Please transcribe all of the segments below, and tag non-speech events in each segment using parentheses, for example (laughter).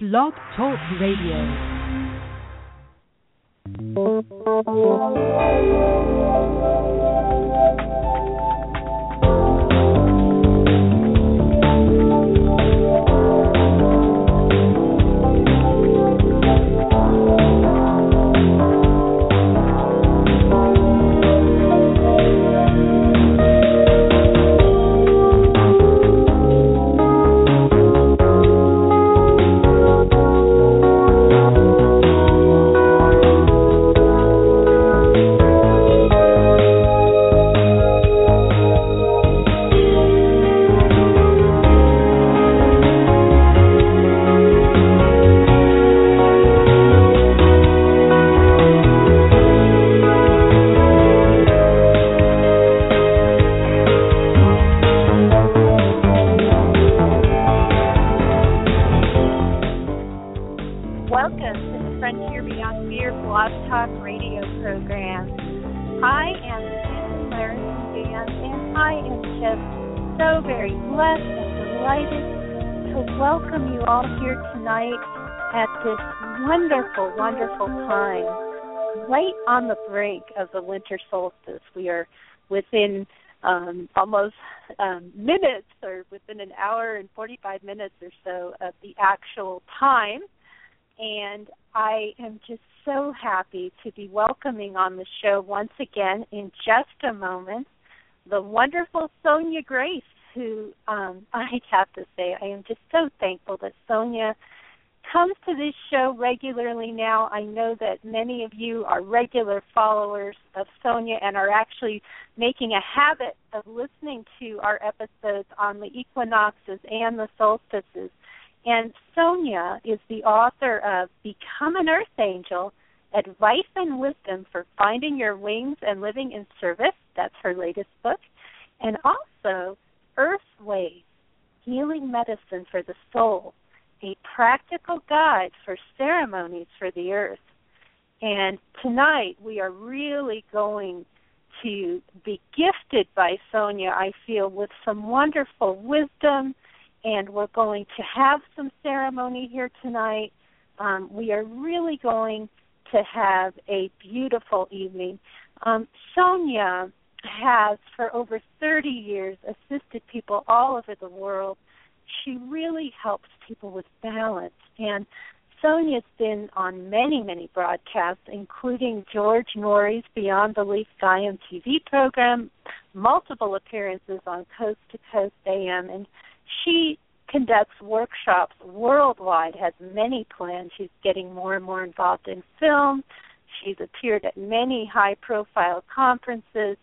Blog Talk Radio. This wonderful, wonderful time. Right on the brink of the winter solstice, we are within um, almost um, minutes or within an hour and 45 minutes or so of the actual time and I am just so happy to be welcoming on the show once again in just a moment the wonderful Sonja Grace, who um, (laughs) I have to say I am just so thankful that Sonja comes to this show regularly now. I know that many of you are regular followers of Sonja and are actually making a habit of listening to our episodes on the equinoxes and the solstices. And Sonja is the author of Become an Earth Angel Advice and Wisdom for Finding Your Wings and Living in Service. That's her latest book. And also Earth Ways Healing Medicine for the Soul, a practical guide for ceremonies for the earth. And tonight we are really going to be gifted by Sonja, I feel, with some wonderful wisdom and we're going to have some ceremony here tonight. Um, we are really going to have a beautiful evening. Um, Sonja has, for over 30 years, assisted people all over the world. She really helps people with balance. And Sonja's been on many, many broadcasts, including George Noory's Beyond Belief Gaiam TV program, multiple appearances on Coast to Coast AM, and she conducts workshops worldwide, has many plans. She's getting more and more involved in film. She's appeared at many high profile conferences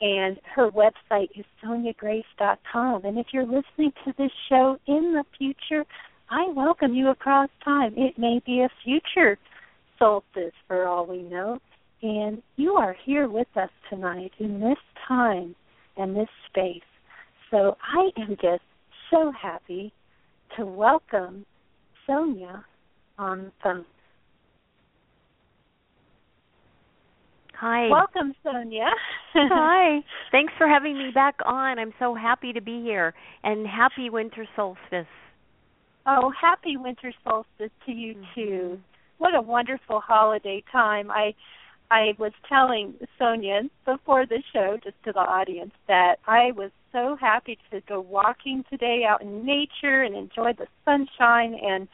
and her website is sonjagrace.com. And if you're listening to this show in the future, I welcome you across time. It may be a future solstice for all we know. And you are here with us tonight in this time and this space. So I am just so happy to welcome Sonja on the phone. Hi. Welcome, Sonja. (laughs) Hi. Thanks for having me back on. I'm so happy to be here and happy winter solstice. Oh, happy winter solstice to you too. What a wonderful holiday time. I I was telling Sonja before the show, just to the audience, that I was so happy to go walking today out in nature and enjoy the sunshine and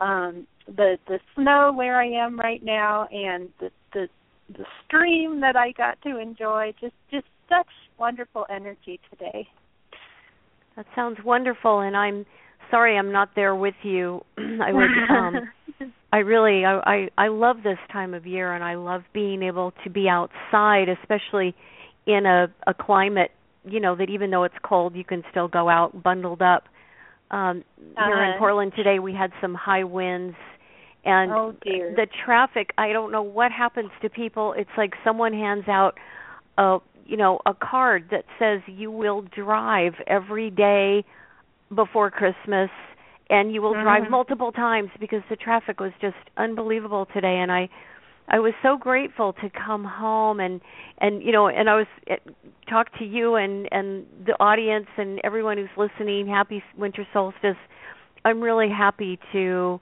um the the snow where I am right now and the the the stream that I got to enjoy. Just just such wonderful energy today. That sounds wonderful and I'm sorry I'm not there with you. (clears throat) I would. (laughs) um I really I, I I love this time of year and I love being able to be outside especially in a a climate you know that even though it's cold you can still go out bundled up. Um here Uh-huh. in Portland today we had some high winds and oh dear. the traffic I don't know what happens to people. It's like someone hands out a you know a card that says you will drive every day before Christmas and you will drive Mhm. multiple times because the traffic was just unbelievable today and I I was so grateful to come home and and you know and I was eh, talk to you and and the audience and everyone who's listening happy winter solstice I'm really happy to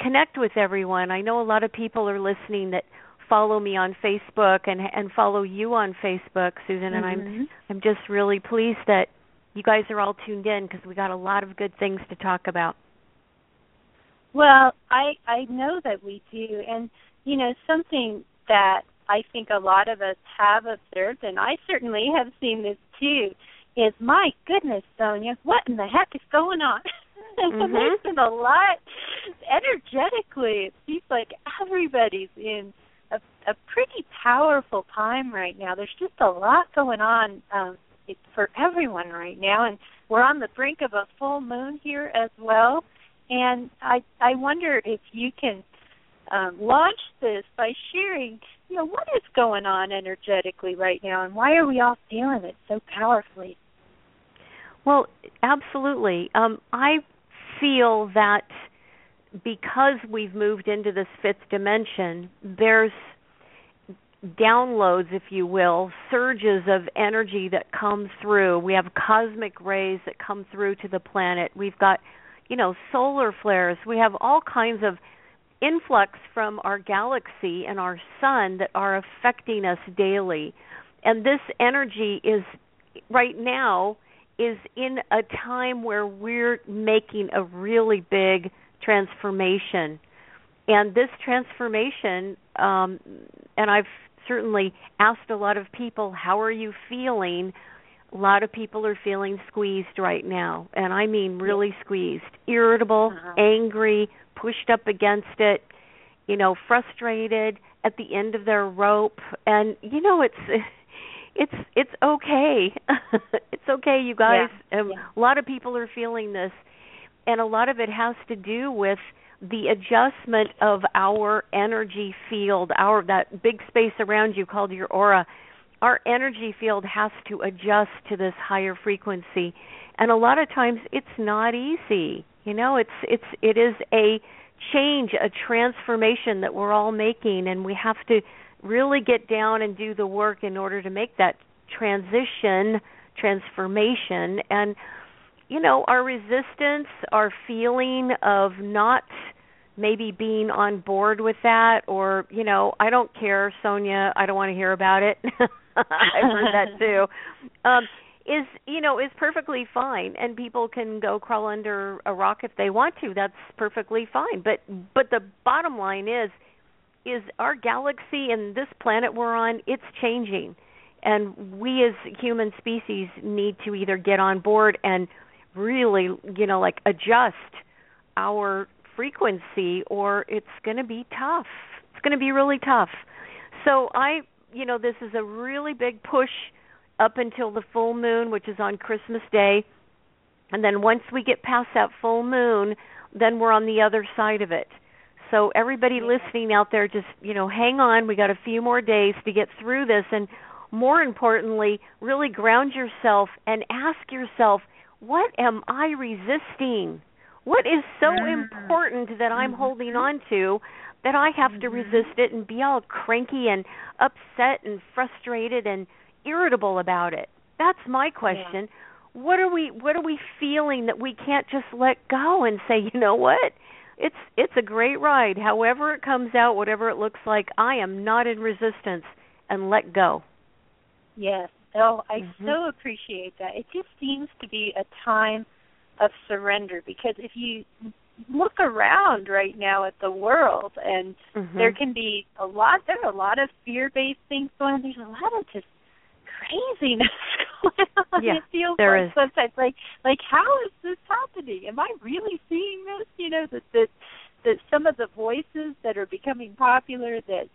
connect with everyone. I know a lot of people are listening that follow me on Facebook and and follow you on Facebook, Susan, and mm-hmm. I'm I'm just really pleased that you guys are all tuned in because we got a lot of good things to talk about. Well, I I know that we do, and you know something that I think a lot of us have observed, and I certainly have seen this too, is my goodness, Sonja, what in the heck is going on? (laughs) (laughs) Mm-hmm. Been a lot energetically. It seems like everybody's in a, a pretty powerful time right now. There's just a lot going on um, it, for everyone right now, and we're on the brink of a full moon here as well. And I I wonder if you can um, launch this by sharing, you know, what is going on energetically right now, and why are we all feeling it so powerfully? Well, absolutely. Um, I feel that because we've moved into this fifth dimension, there's downloads, if you will, surges of energy that come through. We have cosmic rays that come through to the planet. We've got, you know, solar flares. We have all kinds of influx from our galaxy and our sun that are affecting us daily. And this energy is right now is in a time where we're making a really big transformation. And this transformation um and I've certainly asked a lot of people how are you feeling? A lot of people are feeling squeezed right now, and I mean really squeezed, irritable, uh-huh. angry, pushed up against it, you know, frustrated at the end of their rope and you know it's (laughs) it's it's okay. (laughs) it's okay you guys. Yeah. Um, yeah. A lot of people are feeling this and a lot of it has to do with the adjustment of our energy field, our that big space around you called your aura. Our energy field has to adjust to this higher frequency. And a lot of times it's not easy. You know, it's it's it is a change, a transformation that we're all making, and we have to really get down and do the work in order to make that transition, transformation. And, you know, our resistance, our feeling of not maybe being on board with that, or, you know, I don't care, Sonja, I don't want to hear about it. (laughs) I've heard that (laughs) too. Um, is you know is perfectly fine and people can go crawl under a rock if they want to that's perfectly fine but but the bottom line is is our galaxy and this planet we're on it's changing and we as human species need to either get on board and really you know like adjust our frequency or it's going to be tough it's going to be really tough so i you know this is a really big push up until the full moon, which is on Christmas Day. And then once we get past that full moon, then we're on the other side of it. So everybody listening out there just, you know, hang on, we got a few more days to get through this and more importantly, really ground yourself and ask yourself, what am I resisting? What is so mm-hmm. important that I'm holding on to that I have to mm-hmm. resist it and be all cranky and upset and frustrated and irritable about it? That's my question. Yeah. What are we what are we feeling that we can't just let go and say, you know what? It's it's a great ride. However it comes out, whatever it looks like, I am not in resistance and let go. Yes. Oh, I mm-hmm. so appreciate that. It just seems to be a time of surrender because if you look around right now at the world and mm-hmm. there can be a lot there are a lot of fear based things going on. There's a lot of just craziness (laughs) on. Yeah, it feels there like is. sometimes like like how is this happening? Am I really seeing this? You know that that that some of the voices that are becoming popular that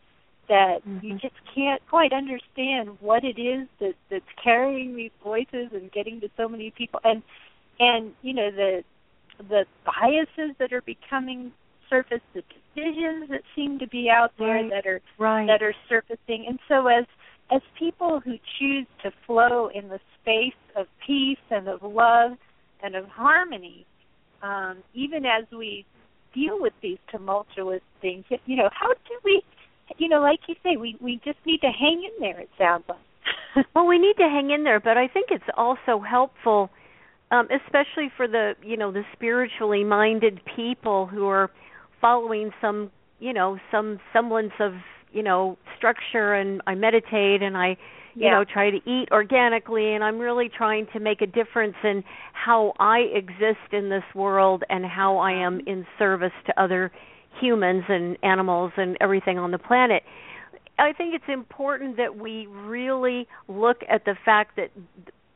that mm-hmm. you just can't quite understand what it is that that's carrying these voices and getting to so many people and and you know the the biases that are becoming surface the divisions that seem to be out there right. that are right. that are surfacing and so as as people who choose to flow in the space of peace and of love and of harmony, um, even as we deal with these tumultuous things, you know, how do we, you know, like you say, we we just need to hang in there. It sounds like. (laughs) well, we need to hang in there, but I think it's also helpful, um, especially for the you know the spiritually minded people who are following some you know some semblance of you know structure and I meditate and I you Yeah. know try to eat organically and I'm really trying to make a difference in how I exist in this world and how I am in service to other humans and animals and everything on the planet. I think it's important that we really look at the fact that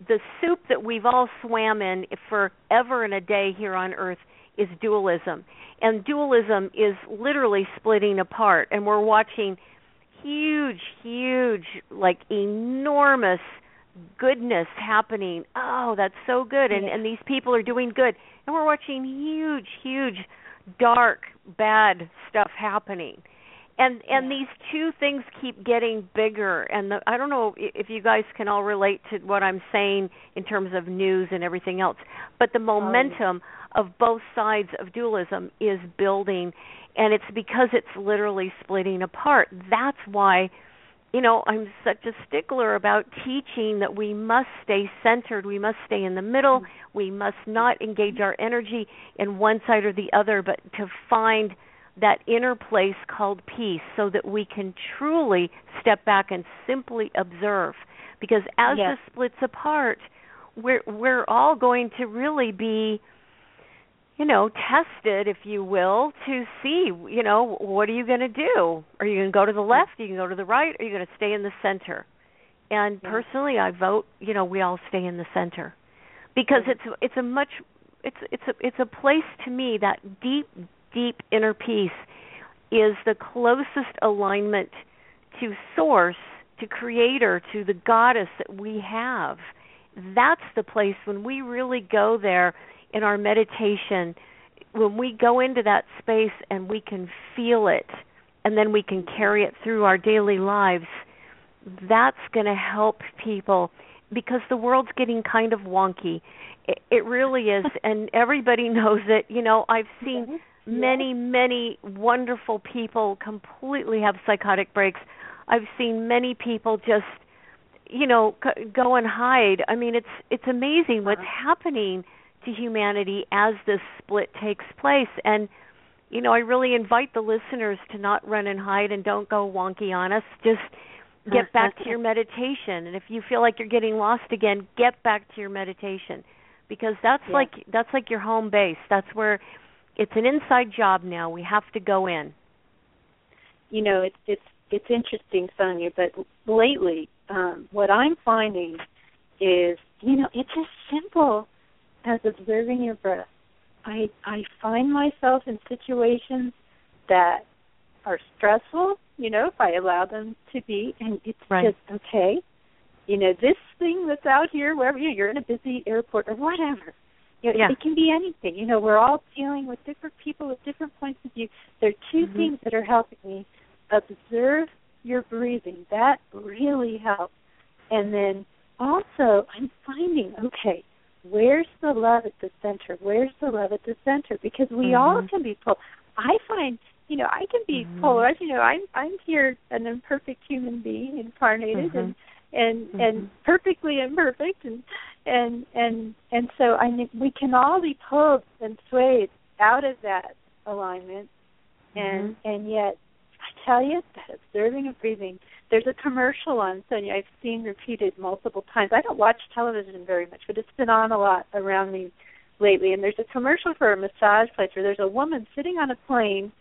the soup that we've all swam in forever and a day here on earth is dualism. And dualism is literally splitting apart and we're watching huge huge like enormous goodness happening. Oh, that's so good and Yeah. and these people are doing good. And we're watching huge huge dark bad stuff happening and and Yeah. these two things keep getting bigger and the, i don't know if you guys can all relate to what i'm saying in terms of news and everything else but the oh, momentum of both sides of dualism is building and it's because it's literally splitting apart that's why you know i'm such a stickler about teaching that we must stay centered we must stay in the middle we must not engage our energy in one side or the other but to find that inner place called peace so that we can truly step back and simply observe because as Yes. this splits apart we're we're all going to really be you know tested if you will to see you know what are you going to do? Are you going to go to the left? Are you going to go to the right? Are you going to stay in the center? And Yeah. personally i vote you know we all stay in the center. Because it's it's a much it's it's a it's a place to me that deep deep inner peace is the closest alignment to source to creator to the goddess that we have. That's the place when we really go there in our meditation when we go into that space and we can feel it and then we can carry it through our daily lives that's going to help people because the world's getting kind of wonky. It, it really is (laughs) and everybody knows it. You know i've seen many many wonderful people completely have psychotic breaks. I've seen many people just you know go and hide. I mean it's it's amazing what's happening to humanity as this split takes place. And you know i really invite the listeners to not run and hide and don't go wonky on us. Just get (laughs) back to your meditation. And if you feel like you're getting lost again get back to your meditation. Because that's Yeah. like that's like your home base. That's where it's an inside job now. We have to go in. You know it's it's it's interesting sonja but lately um what i'm finding is you know it's as simple as observing your breath i i find myself in situations that are stressful you know if i allow them to be and it's Right. just okay you know this thing that's out here wherever you're, you're in a busy airport or whatever you know, Yeah. it can be anything you know we're all dealing with different people with different points of view there are 2 Mhm. things that are helping me observe your breathing that really helps and then also i'm finding okay where's the love at the center where's the love at the center because we all Mhm. can be pulled i find you know i can be Mhm. polarized you know i'm i'm here an imperfect human being incarnated and and Mhm. and perfectly imperfect and and and and so i we can all be pulled and swayed out of that alignment and Mhm. and yet i tell you that observing and breathing there's a commercial on sonja i've seen repeated multiple times. I don't watch television very much but it's been on a lot around me lately. And there's a commercial for a massage place where there's a woman sitting on a plane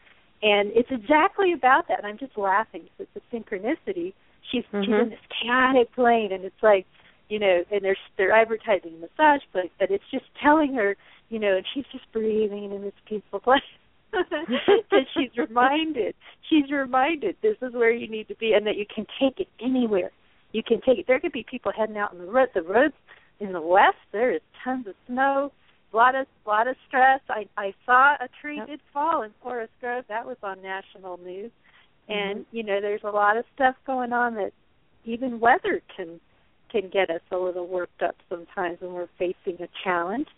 and it's exactly about that. And i'm just laughing. Because it's a synchronicity. She's she's Mhm. in this chaotic plane and it's like you know and they're they're advertising a massage place but it's just telling her you know and she's just breathing in this peaceful place (laughs) because she's reminded. She's reminded this is where you need to be and that you can take it anywhere. You can take it. There could be people heading out on the road the roads in the west. There is tons of snow a lot of lot of stress. I i saw a tree Yep. did fall in forest grove. That was on national news. And Mhm. you know there's a lot of stuff going on that even weather can can get us a little worked up sometimes when we're facing a challenge.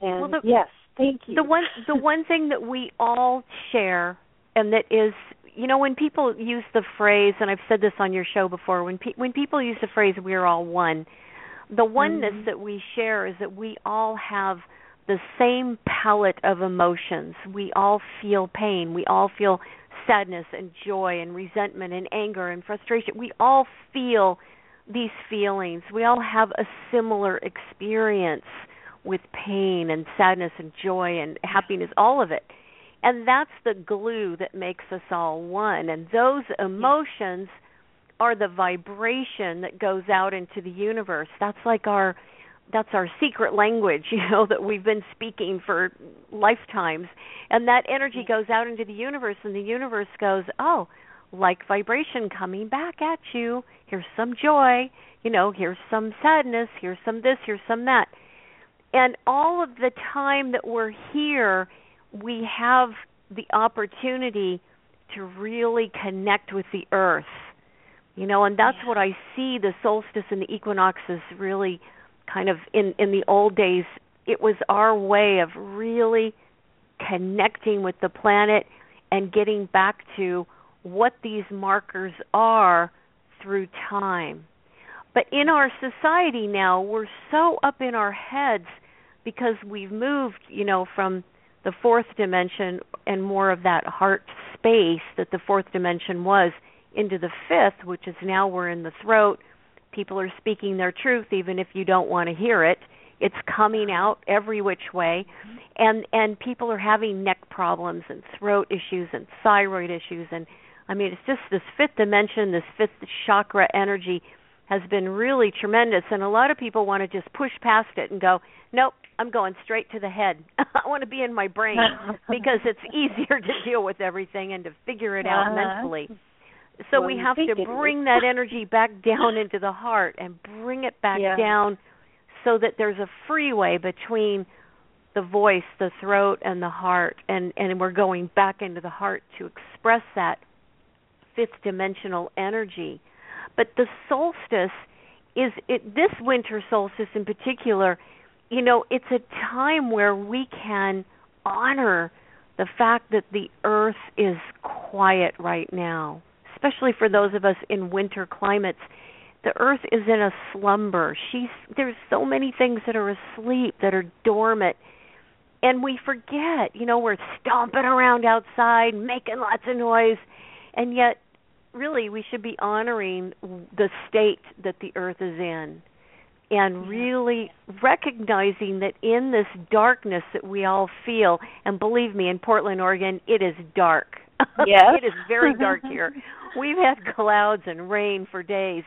And Well, the- yes thank you the one the one thing that we all share and that is you know when people use the phrase and I've said this on your show before when pe- when people use the phrase we're all one the oneness Mhm. that we share is that we all have the same palette of emotions. We all feel pain. We all feel sadness and joy and resentment and anger and frustration. We all feel these feelings. We all have a similar experience with pain and sadness and joy and happiness, all of it. And that's the glue that makes us all one. And those emotions are the vibration that goes out into the universe. That's like our that's our secret language, (laughs) you know, that we've been speaking for lifetimes. And that energy goes out into the universe and the universe goes, "Oh, like vibration coming back at you. Here's some joy, you know, here's some sadness, here's some this, here's some that." And all of the time that we're here, we have the opportunity to really connect with the earth. You know, and that's what I see the solstice and the equinoxes really kind of in in the old days it was our way of really connecting with the planet and getting back to what these markers are through time. But in our society now, we're so up in our heads because we've moved, you know, from the fourth dimension and more of that heart space that the fourth dimension was into the fifth, which is now we're in the throat, people are speaking their truth even if you don't want to hear it. It's coming out every which way. And and people are having neck problems and throat issues and thyroid issues. And i mean it's just this fifth dimension this fifth chakra energy has been really tremendous. And a lot of people want to just push past it and go nope i'm going straight to the head (laughs) i want to be in my brain (laughs) because it's easier to deal with everything and to figure it out uh-huh. mentally so well, we have to bring that energy back (laughs) down into the heart and bring it back yeah. down so that there's a freeway between the voice, the throat and the heart and and we're going back into the heart to express that fifth dimensional energy. But the solstice is it this winter solstice in particular, you know, it's a time where we can honor the fact that the earth is quiet right now especially for those of us in winter climates. The earth is in a slumber. She's there's so many things that are asleep that are dormant. And we forget you know we're stomping around outside making lots of noise. And yet really we should be honoring the state that the earth is in and really recognizing that in this darkness that we all feel and believe me in Portland Oregon it is dark (laughs) Yes. it is very dark (laughs) here. We've had clouds and rain for days.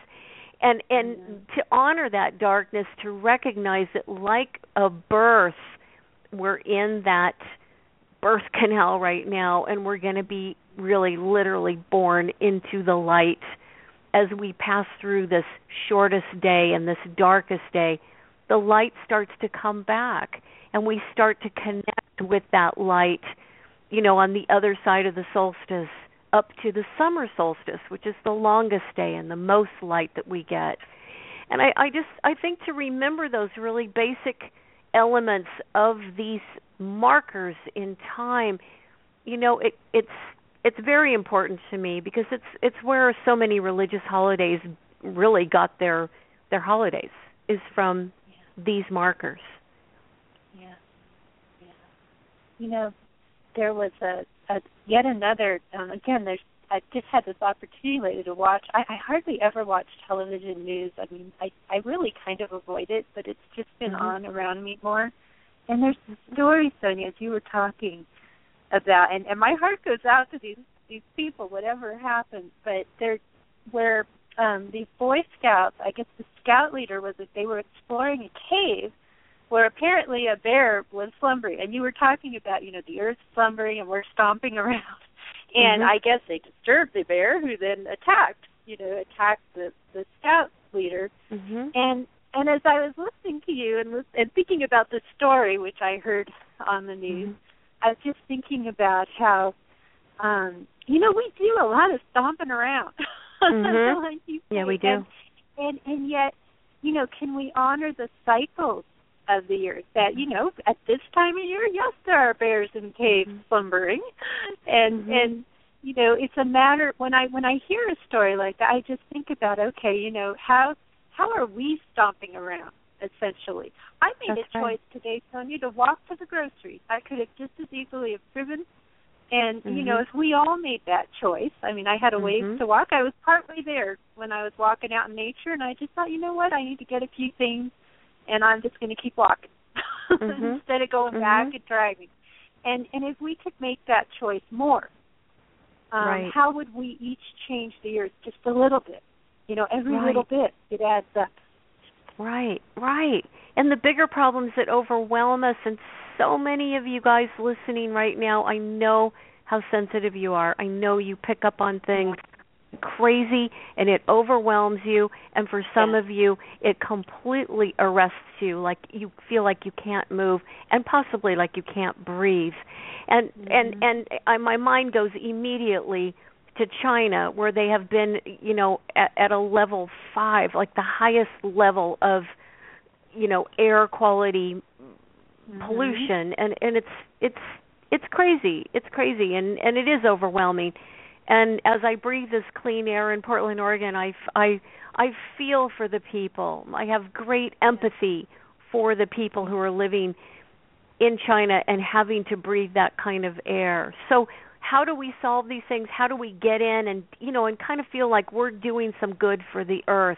And and mm-hmm. to honor that darkness, to recognize that like a birth, we're in that birth canal right now and we're going to be really literally born into the light as we pass through this shortest day and this darkest day the light starts to come back and we start to connect with that light you know, on the other side of the solstice up to the summer solstice, which is the longest day and the most light that we get. And I, I just I think to remember those really basic elements of these markers in time, you know, it it's it's very important to me because it's it's where so many religious holidays really got their their holidays is from yeah. these markers. Yeah. Yeah. You know, there was a, a yet another. Um, again, there's I just had this opportunity lately to watch. I, I hardly ever watch television news. I mean, I I really kind of avoid it, but it's just been mm-hmm. on around me more. And there's the story, Sonja, as you were talking about, and and my heart goes out to these these people, whatever happens. But they're where um these Boy Scouts, I guess the scout leader was that they were exploring a cave where apparently a bear was slumbering and you were talking about you know the earth slumbering and we're stomping (laughs) around and mm-hmm. i guess they disturbed the bear who then attacked you know attacked the the scout leader mm-hmm. and and as i was listening to you and and thinking about the story which i heard on the news mm-hmm. I was just thinking about how um you know we do a lot of stomping around (laughs) mm-hmm. (laughs) like yeah we do and, and and yet you know can we honor the cycles of the year. That you know, at this time of year, yes, there are bears in caves mm-hmm. slumbering, and mm-hmm. and you know, it's a matter when I when I hear a story like that, I just think about okay, you know, how how are we stomping around? Essentially. I made That's a choice right. today, Sonja, to walk to the grocery. I could have just as easily have driven. And mm-hmm. you know, if we all made that choice, I mean, I had a ways mm-hmm. to walk. I was partway there when I was walking out in nature, and I just thought, you know what, I need to get a few things, and I'm just going to keep walking (laughs) mm-hmm. instead of going back and driving. And and if we could make that choice more, um, right. how would we each change the earth just a little bit? You know, every right. little bit it adds up. Right, right. And the bigger problems that overwhelm us, and so many of you guys listening right now, I know how sensitive you are. I know you pick up on things crazy and it overwhelms you and for some of you it completely arrests you like you feel like you can't move and possibly like you can't breathe and mm-hmm. and and I, my mind goes immediately to China where they have been you know at, at a level 5 like the highest level of you know air quality mm-hmm. pollution and and it's it's it's crazy it's crazy and and it is overwhelming and as I breathe this clean air in Portland, Oregon, I, I, I feel for the people. I have great empathy for the people who are living in China and having to breathe that kind of air. So, how do we solve these things? How do we get in and you know and kind of feel like we're doing some good for the earth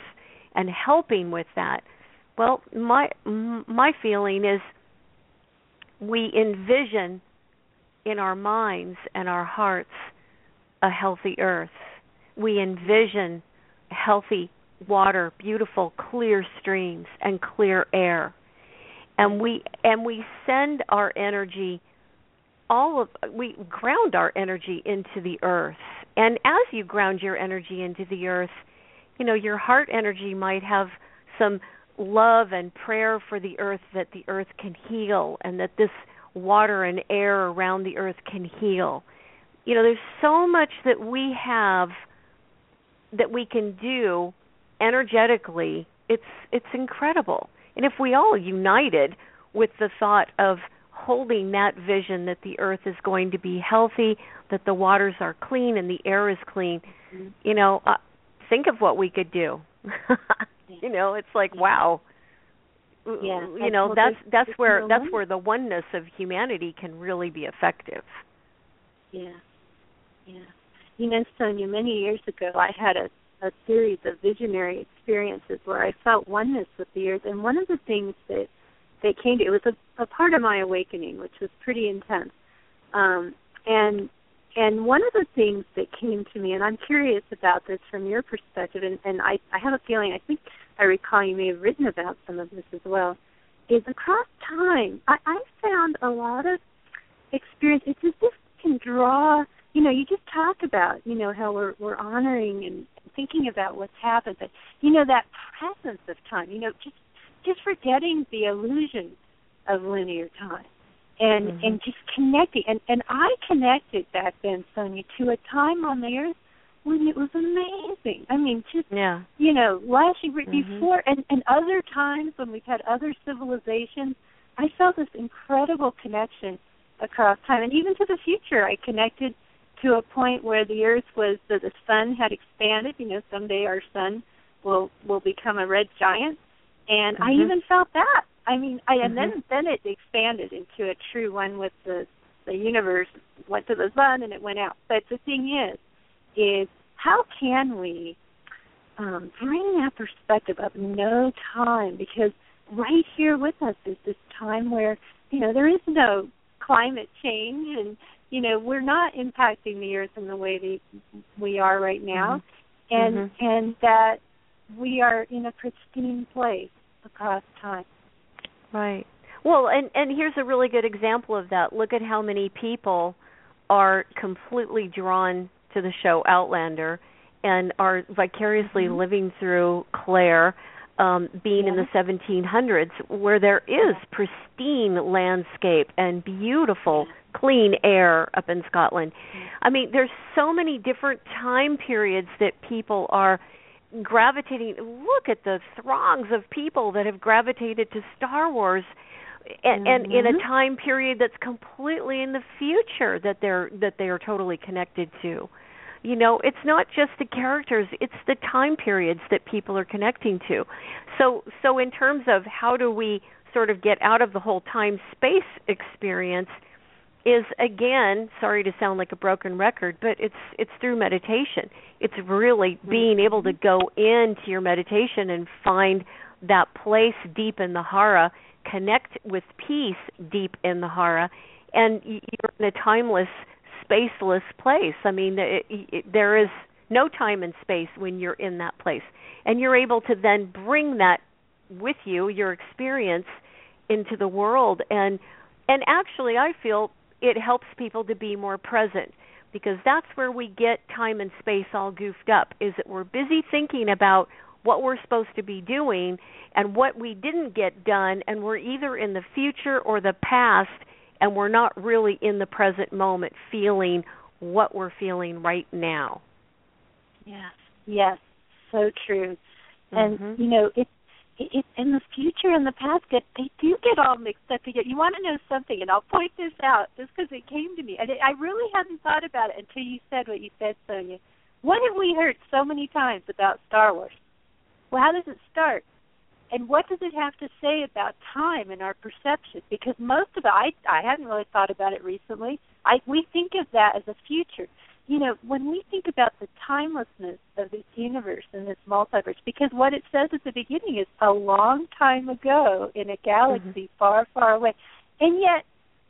and helping with that? Well, my my feeling is we envision in our minds and our hearts a healthy earth. We envision healthy water, beautiful clear streams and clear air. And we and we send our energy all of we ground our energy into the earth. And as you ground your energy into the earth, you know, your heart energy might have some love and prayer for the earth that the earth can heal and that this water and air around the earth can heal. You know there's so much that we have that we can do energetically. It's it's incredible. And if we all united with the thought of holding that vision that the earth is going to be healthy that the waters are clean and the air is clean. Mm-hmm. you know uh, think of what we could do. (laughs) You know it's like wow. Yeah, you know that's that's where that's where the oneness of humanity can really be effective. Yeah. Yeah. You know, Sonja, many years ago I had a, a series of visionary experiences where I felt oneness with the earth. And one of the things that that came to it was a, a part of my awakening, which was pretty intense. Um and and one of the things that came to me, and I'm curious about this from your perspective, and, and I, I have a feeling, I think I recall you may have written about some of this as well, is across time, I, I found a lot of experience. As if can draw you know, you just talked about, you know, how we're we're honoring and thinking about what's happened, but you know that presence of time, you know, just just forgetting the illusion of linear time, and mm-hmm. and just connecting, and and I connected back then, Sonja, to a time on the earth when it was amazing. I mean, just yeah, you know, lashing right mm-hmm. before, and and other times when we've had other civilizations, I felt this incredible connection across time, and even to the future. I connected to a point where the earth was that the sun had expanded you know someday our sun will will become a red giant and mm-hmm. i even felt that i mean i and mm-hmm. then then it expanded into a true one with the the universe went to the sun and it went out but the thing is is how can we um bring that perspective of no time because right here with us is this time where you know there is no climate change and you know we're not impacting the earth in the way that we are right now mm-hmm. and mm-hmm. and that we are in a pristine place across time right well and and here's a really good example of that look at how many people are completely drawn to the show outlander and are vicariously mm-hmm. living through claire um, being yeah. in the 1700s, where there is pristine landscape and beautiful, clean air up in Scotland. I mean, there's so many different time periods that people are gravitating. Look at the throngs of people that have gravitated to Star Wars. And, mm-hmm. and in a time period that's completely in the future that they're that they are totally connected to you know it's not just the characters it's the time periods that people are connecting to so so in terms of how do we sort of get out of the whole time space experience is again sorry to sound like a broken record but it's it's through meditation. It's really mm-hmm. being able to go into your meditation and find that place deep in the hara connect with peace deep in the hara and you're in a timeless spaceless place. I mean it, it, there is no time and space when you're in that place. And you're able to then bring that with you your experience into the world. And and actually I feel it helps people to be more present because that's where we get time and space all goofed up is that we're busy thinking about what we're supposed to be doing and what we didn't get done and we're either in the future or the past and we're not really in the present moment feeling what we're feeling right now. Yes. Yes. So true. And mm-hmm. you know, it's in the future and the past get they do get all mixed up together. You want to know something, and I'll point this out just because it came to me, and I really hadn't thought about it until you said what you said, Sonja. What have we heard so many times about Star Wars? Well, how does it start? And what does it have to say about time and our perception? Because most of it, I I hadn't really thought about it recently. I we think of that as a future you know, when we think about the timelessness of this universe and this multiverse, because what it says at the beginning is a long time ago in a galaxy mm-hmm. far, far away, and yet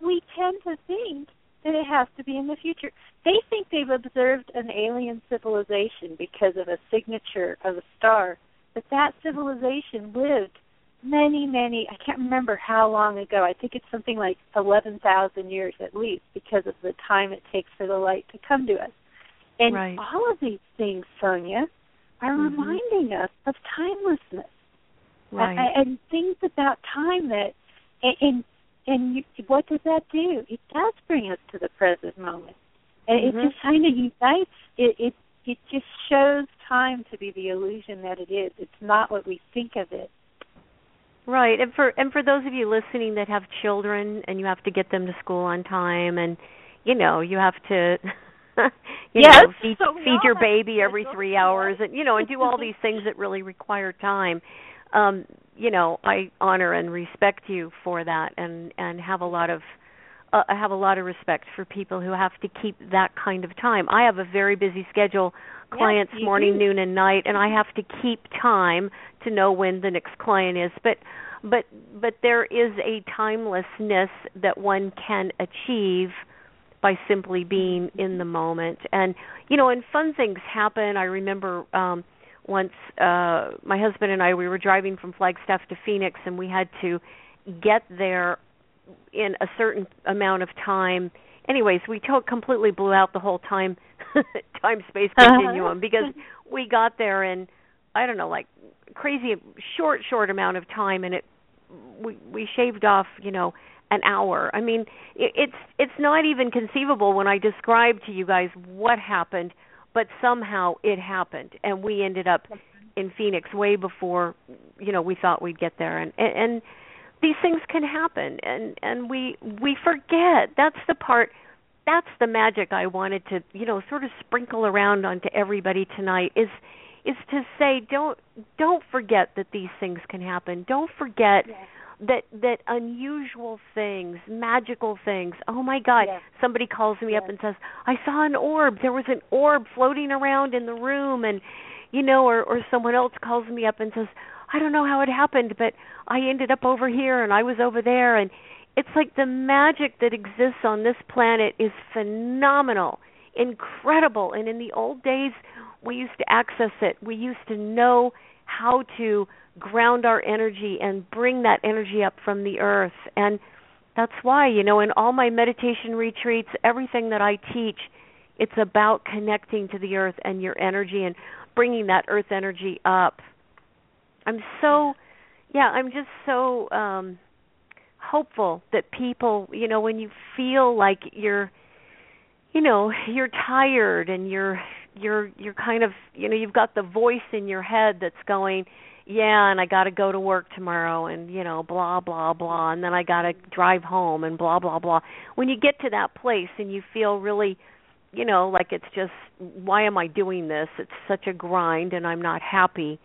we tend to think that it has to be in the future. They think they've observed an alien civilization because of a signature of a star, but that civilization lived many, many, I can't remember how long ago. I think it's something like 11,000 years at least because of the time it takes for the light to come to us. And right. all of these things, Sonja, are mm-hmm. reminding us of timelessness. Right. and things about time that, and, and, and you, what does that do? It does bring us to the present moment. And mm-hmm. it just kind of unites, it, it, it just shows time to be the illusion that it is. It's not what we think of it Right. And for and for those of you listening that have children and you have to get them to school on time and you know, you have to (laughs) you yes, know, feed, so feed your baby every 3 hours and you know, and do all these things that really require time. Um, you know, I honor and respect you for that and and have a lot of uh, I have a lot of respect for people who have to keep that kind of time. I have a very busy schedule clients yes, morning, do. noon, and night, and I have to keep time to know when the next client is. But but but there is a timelessness that one can achieve by simply being in the moment. And you know, and fun things happen. I remember um once uh my husband and I we were driving from Flagstaff to Phoenix and we had to get there in a certain amount of time. Anyways, we to- completely blew out the whole time (laughs) time space (laughs) continuum because we got there in I don't know like crazy short short amount of time and it we we shaved off you know an hour. I mean it, it's it's not even conceivable when i describe to you guys what happened but somehow it happened and we ended up in phoenix way before you know we thought we'd get there and and, and these things can happen and and we we forget. That's the part that's the magic I wanted to, you know, sort of sprinkle around onto everybody tonight is is to say don't don't forget that these things can happen. Don't forget yes. that that unusual things, magical things. Oh my god, yes. somebody calls me yes. up and says, "I saw an orb. There was an orb floating around in the room." And you know, or or someone else calls me up and says, "I don't know how it happened, but I ended up over here and I was over there." And it's like the magic that exists on this planet is phenomenal, incredible. And in the old days, we used to access it. We used to know how to ground our energy and bring that energy up from the earth. And that's why, you know, in all my meditation retreats, everything that I teach, it's about connecting to the earth and your energy and bringing that earth energy up. I'm so yeah, I'm just so um hopeful that people, you know, when you feel like you're you know, you're tired and you're you're you're kind of, you know, you've got the voice in your head that's going, yeah, and I got to go to work tomorrow and, you know, blah blah blah and then I got to drive home and blah blah blah. When you get to that place and you feel really you know, like it's just why am I doing this? It's such a grind and I'm not happy.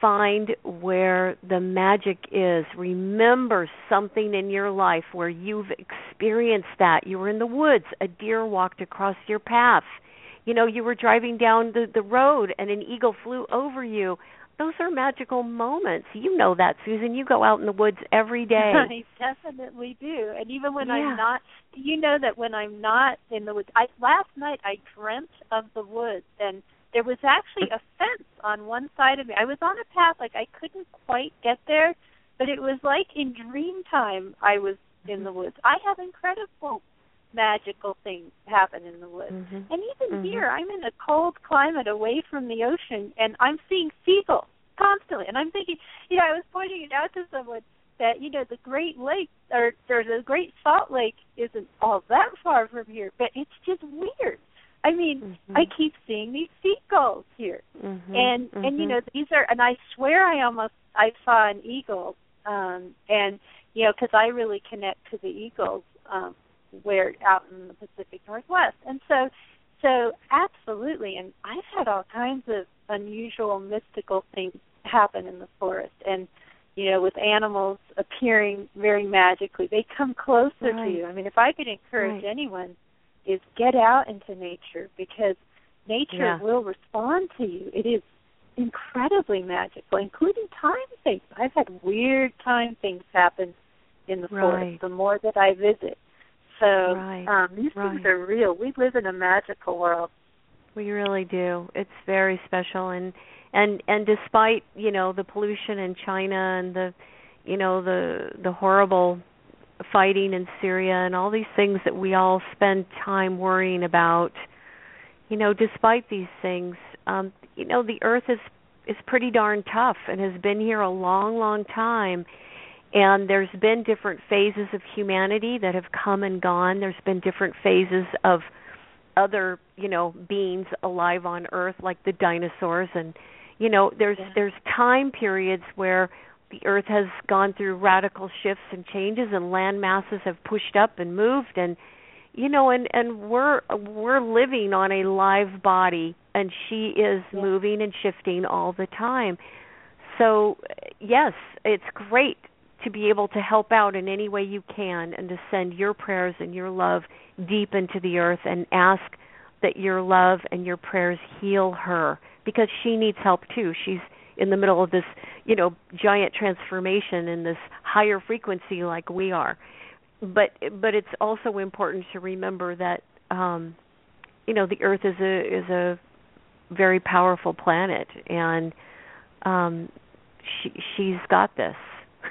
Find where the magic is. Remember something in your life where you've experienced that. You were in the woods, a deer walked across your path. You know, you were driving down the the road and an eagle flew over you those are magical moments. You know that, susan You go out in the woods every (laughs) day. I definitely do. And even when yeah. I'm not, you know that when I'm not in the woods. I last night I dreamt of the woods and there was actually a fence on one side of me. I was on a path like I couldn't quite get there, but it was like in dream time I was in the woods. I have incredible magical things happen in the woods. Mm-hmm. And even mm-hmm. here, I'm in a cold climate away from the ocean, and I'm seeing seagulls constantly. And I'm thinking, you know, I was pointing it out to someone that you know the Great Lake or, or the Great Salt Lake isn't all that far from here, but it's just weird. I mean, mm-hmm. I keep seeing these seagulls here, mm-hmm. and mm-hmm. and you know these are, and I swear I almost I saw an eagle, um, and you know because I really connect to the eagles. Um, where out in the Pacific Northwest. And so so absolutely and I've had all kinds of unusual mystical things happen in the forest and you know with animals appearing very magically they come closer right. to you i mean if i could encourage right. anyone is get out into nature because nature yeah. will respond to you it is incredibly magical including time things i've had weird time things happen in the right. forest the more that i visit so right. um, these right. things are real. We live in a magical world. We really do. It's very special and and and despite, you know, the pollution in China and the you know, the the horrible fighting in Syria and all these things that we all spend time worrying about, you know, despite these things, um, you know, the earth is is pretty darn tough and has been here a long, long time and there's been different phases of humanity that have come and gone there's been different phases of other you know beings alive on earth like the dinosaurs and you know there's yeah. there's time periods where the earth has gone through radical shifts and changes and land masses have pushed up and moved and you know and and we're we're living on a live body and she is yeah. moving and shifting all the time so yes it's great to be able to help out in any way you can and to send your prayers and your love deep into the earth and ask that your love and your prayers heal her because she needs help too. She's in the middle of this, you know, giant transformation in this higher frequency like we are. But but it's also important to remember that um you know, the earth is a is a very powerful planet and um she she's got this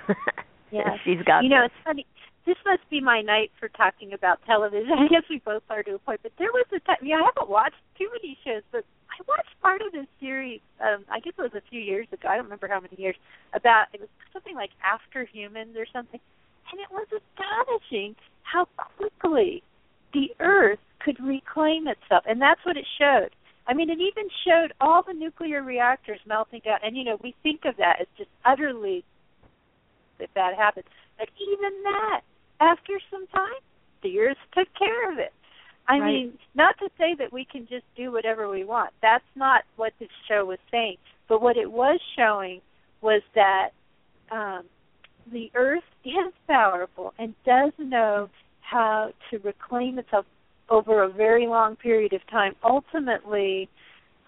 (laughs) yeah, she's got. You know, this. it's funny. This must be my night for talking about television. (laughs) I guess we both are to a point. But there was a time. Yeah, I haven't watched too many shows, but I watched part of this series. Um, I guess it was a few years ago. I don't remember how many years. About it was something like After Humans or something, and it was astonishing how quickly the Earth could reclaim itself, and that's what it showed. I mean, it even showed all the nuclear reactors melting down, and you know, we think of that as just utterly if that happens. But even that, after some time, the earth took care of it. I right. mean, not to say that we can just do whatever we want. That's not what this show was saying. But what it was showing was that um, the earth is powerful and does know how to reclaim itself over a very long period of time. Ultimately,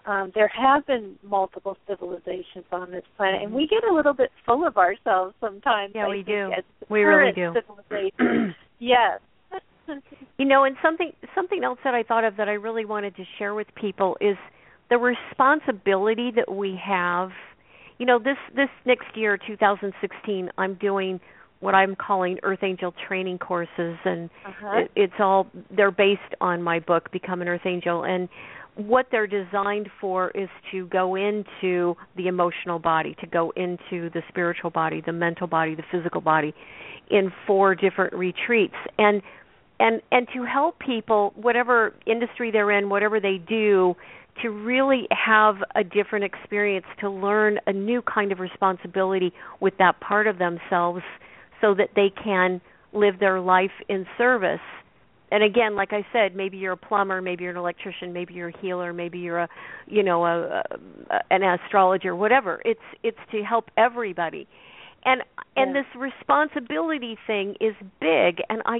um, there have been multiple civilizations on this planet, and we get a little bit full of ourselves sometimes. Yeah, I we do. We really do. do. (clears throat) yes. (laughs) you know, and something something else that I thought of that I really wanted to share with people is the responsibility that we have. You know, this this next year, 2016, I'm doing what I'm calling Earth Angel training courses, and uh-huh. it, it's all they're based on my book, Become an Earth Angel, and what they're designed for is to go into the emotional body, to go into the spiritual body, the mental body, the physical body in four different retreats. And and and to help people whatever industry they're in, whatever they do to really have a different experience to learn a new kind of responsibility with that part of themselves so that they can live their life in service and again, like I said, maybe you're a plumber, maybe you're an electrician, maybe you're a healer, maybe you're a, you know, a, a an astrologer, whatever. It's it's to help everybody, and and this responsibility thing is big, and I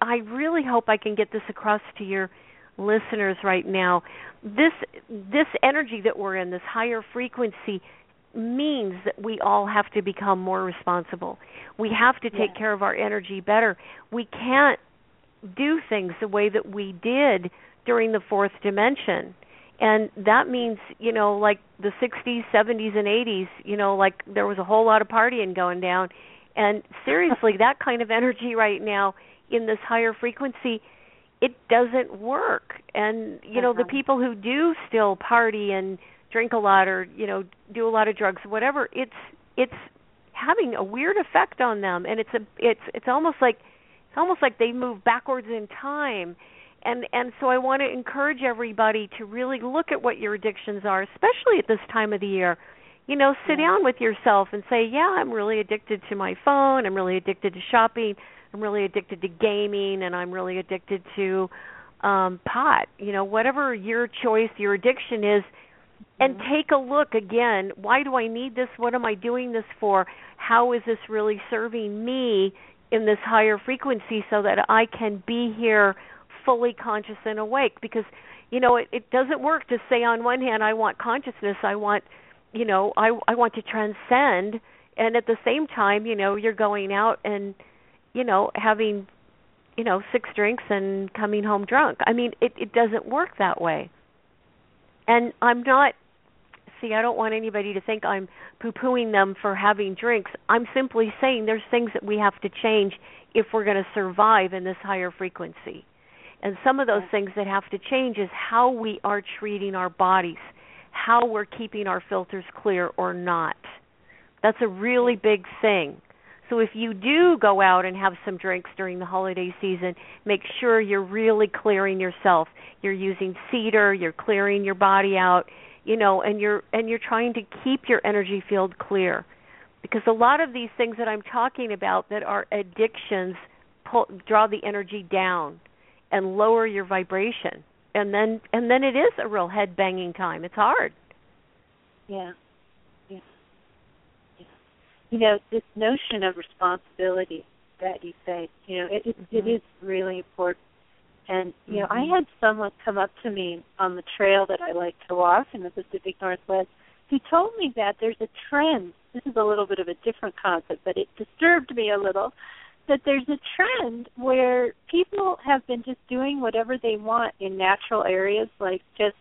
I really hope I can get this across to your listeners right now. This this energy that we're in, this higher frequency, means that we all have to become more responsible. We have to take Yeah. care of our energy better. We can't do things the way that we did during the fourth dimension. And that means, you know, like the 60s, 70s and 80s, you know, like there was a whole lot of partying going down. And seriously, that kind of energy right now in this higher frequency, it doesn't work. And you know, the Uh-huh. people who do still party and drink a lot or, you know, do a lot of drugs, whatever, it's it's having a weird effect on them and it's a it's it's almost like it's almost like they move backwards in time and and so I want to encourage everybody to really look at what your addictions are, especially at this time of the year. You know, sit Yeah. down with yourself and say, "Yeah, I'm really addicted to my phone. I'm really addicted to shopping. I'm really addicted to gaming, and I'm really addicted to um pot." You know, whatever your choice, your addiction is, and Mhm. take a look again. Why do I need this? What am I doing this for? How is this really serving me in this higher frequency so that I can be here fully conscious and awake? Because you know, it, it doesn't work to say on one hand I want consciousness, I want you know, I I want to transcend and at the same time, you know, you're going out and you know, having you know, six drinks and coming home drunk. I mean, it it doesn't work that way. And I'm not see, I don't want anybody to think I'm poo-pooing them for having drinks. I'm simply saying there's things that we have to change if we're going to survive in this higher frequency. And some of those things that have to change is how we are treating our bodies, how we're keeping our filters clear or not. That's a really big thing. So if you do go out and have some drinks during the holiday season, make sure you're really clearing yourself. You're using cedar, you're clearing your body out, you know, and you're and you're trying to keep your energy field clear. Because a lot of these things that I'm talking about that are addictions pull, draw the energy down and lower your vibration. And then and then it is a real head banging time. It's hard. Yeah. Yeah. Yeah. You know, this notion of responsibility that you say, you know, it it, it Mhm. is really important. And you know, I Mhm. had someone come up to me on the trail that I like to walk in the Pacific Northwest who told me that there's a trend. This is a little bit of a different concept, but it disturbed me a little. That there's a trend where people have been just doing whatever they want in natural areas, like just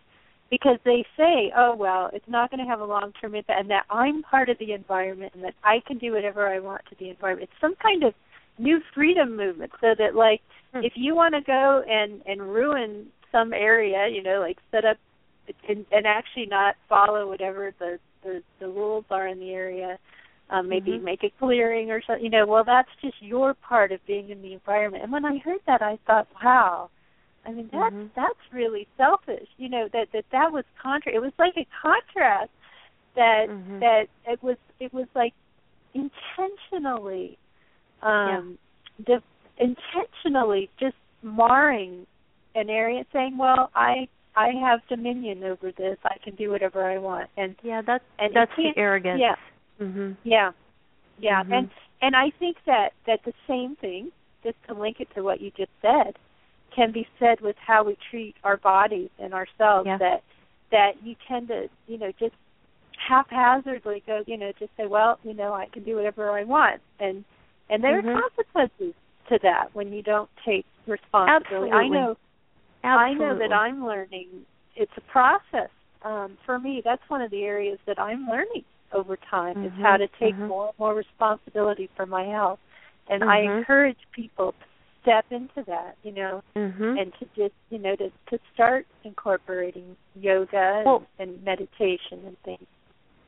because they say, "Oh well, it's not going to have a long-term impact," and that I'm part of the environment and that I can do whatever I want to the environment. It's some kind of new freedom movement, so that like Hmm. if you want to go and and ruin some area, you know, like set up and, and actually not follow whatever the, the the rules are in the area, um, maybe Mhm. make a clearing or something. You know, well, that's just your part of being in the environment. And when I heard that, I thought, wow. I mean, that's Mhm. that's really selfish. You know, that that that was contra. It was like a contrast that Mhm. that it was it was like intentionally um de- intentionally just marring an area saying well i i have dominion over this i can do whatever i want and Yeah, that's And that's the arrogance. yeah. Mhm. yeah yeah Mhm. and and i think that that the same thing just to link it to what you just said can be said with how we treat our bodies and ourselves Yeah. that that you tend to you know just haphazardly go you know just say well you know i can do whatever i want and and there Mhm. are consequences to that when you don't take responsibility Absolutely. i know Absolutely. I know that I'm learning. It's a process. Um, for me, that's one of the areas that I'm learning over time is Mhm, how to take mhm. more and more responsibility for my health. And I Mhm. encourage people to step into that, you know, Mhm. and to just, you know, to to start incorporating yoga and, Well- and meditation and things.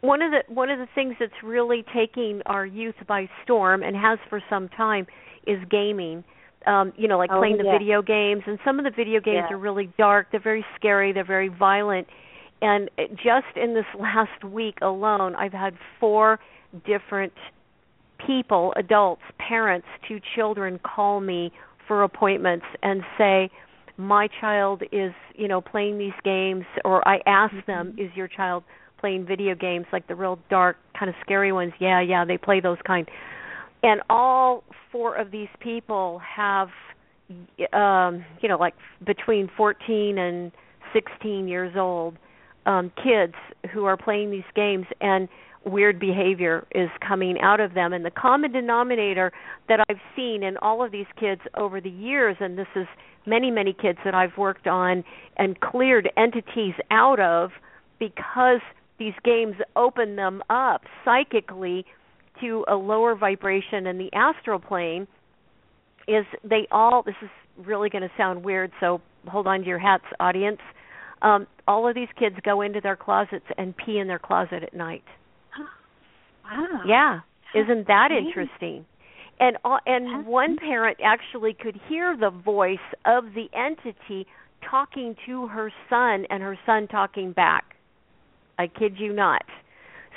One of the one of the things that's really taking our youth by storm and has for some time is gaming. Um, you know, like Oh, playing the yeah. video games and some of the video games Yeah. are really dark, they're very scary, they're very violent. And just in this (laughs) last week alone, I've had four different people, adults, parents, two children call me for appointments and say my child is you know playing these games or i ask them Mm-hmm. is your child playing video games like the real dark kind of scary ones. Yeah yeah they play those kind. And all four of these people have um you know like between 14 and 16 years old um kids who are playing these games and weird behavior is coming out of them. And the common denominator that I've seen in all of these kids over the years and this is many many kids that I've worked on and cleared entities out of because these games open them up psychically to a lower vibration. In the astral plane is they all this is really going to sound weird so hold on to your hats audience. Um all of these kids go into their closets and pee in their closet at night. (gasps) Wow. yeah. Isn't that interesting? And all, and one parent actually could hear the voice of the entity talking to her son and her son talking back i kid you not.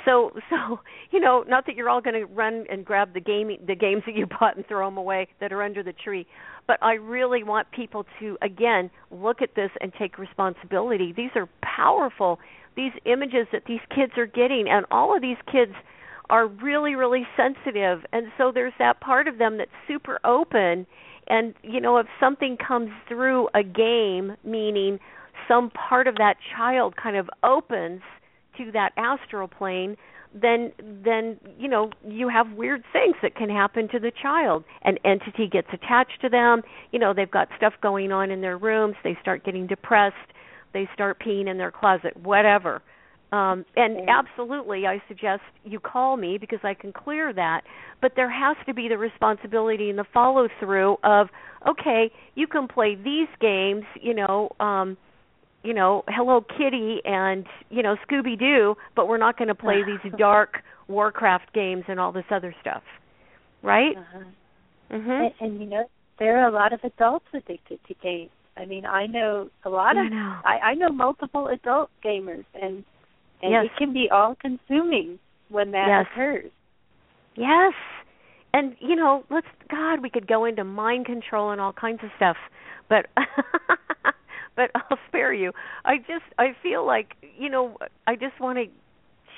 So (laughs) so you know not that you're all going to run and grab the game the games that you bought and throw them away that are under the tree but i really want people to again look at this and take responsibility. These are powerful. These images that these kids are getting and all of these kids are really really sensitive and so there's that part of them that's super open and you know if something comes through a game meaning some part of that child kind of opens to that astral plane then then you know you have weird things that can happen to the child. An entity gets attached to them. You know they've got stuff going on in their rooms. They start getting depressed. They start peeing in their closet whatever. Um and Okay. absolutely i suggest you call me because i can clear that. But there has to be the responsibility and the follow through of okay you can play these games you know um you know hello kitty and you know scooby doo but we're not going to play these (laughs) dark warcraft games and all this other stuff right Uh-huh. mhm And, and you know, there are a lot of adults addicted to games. I mean, I know a lot I of know. I, I know multiple adult gamers and and Yes. it can be all consuming when that Yes. occurs. Yes. And you know, let's God, we could go into mind control and all kinds of stuff. But (laughs) but (laughs) I'll spare you. I just I feel like, you know, I just want to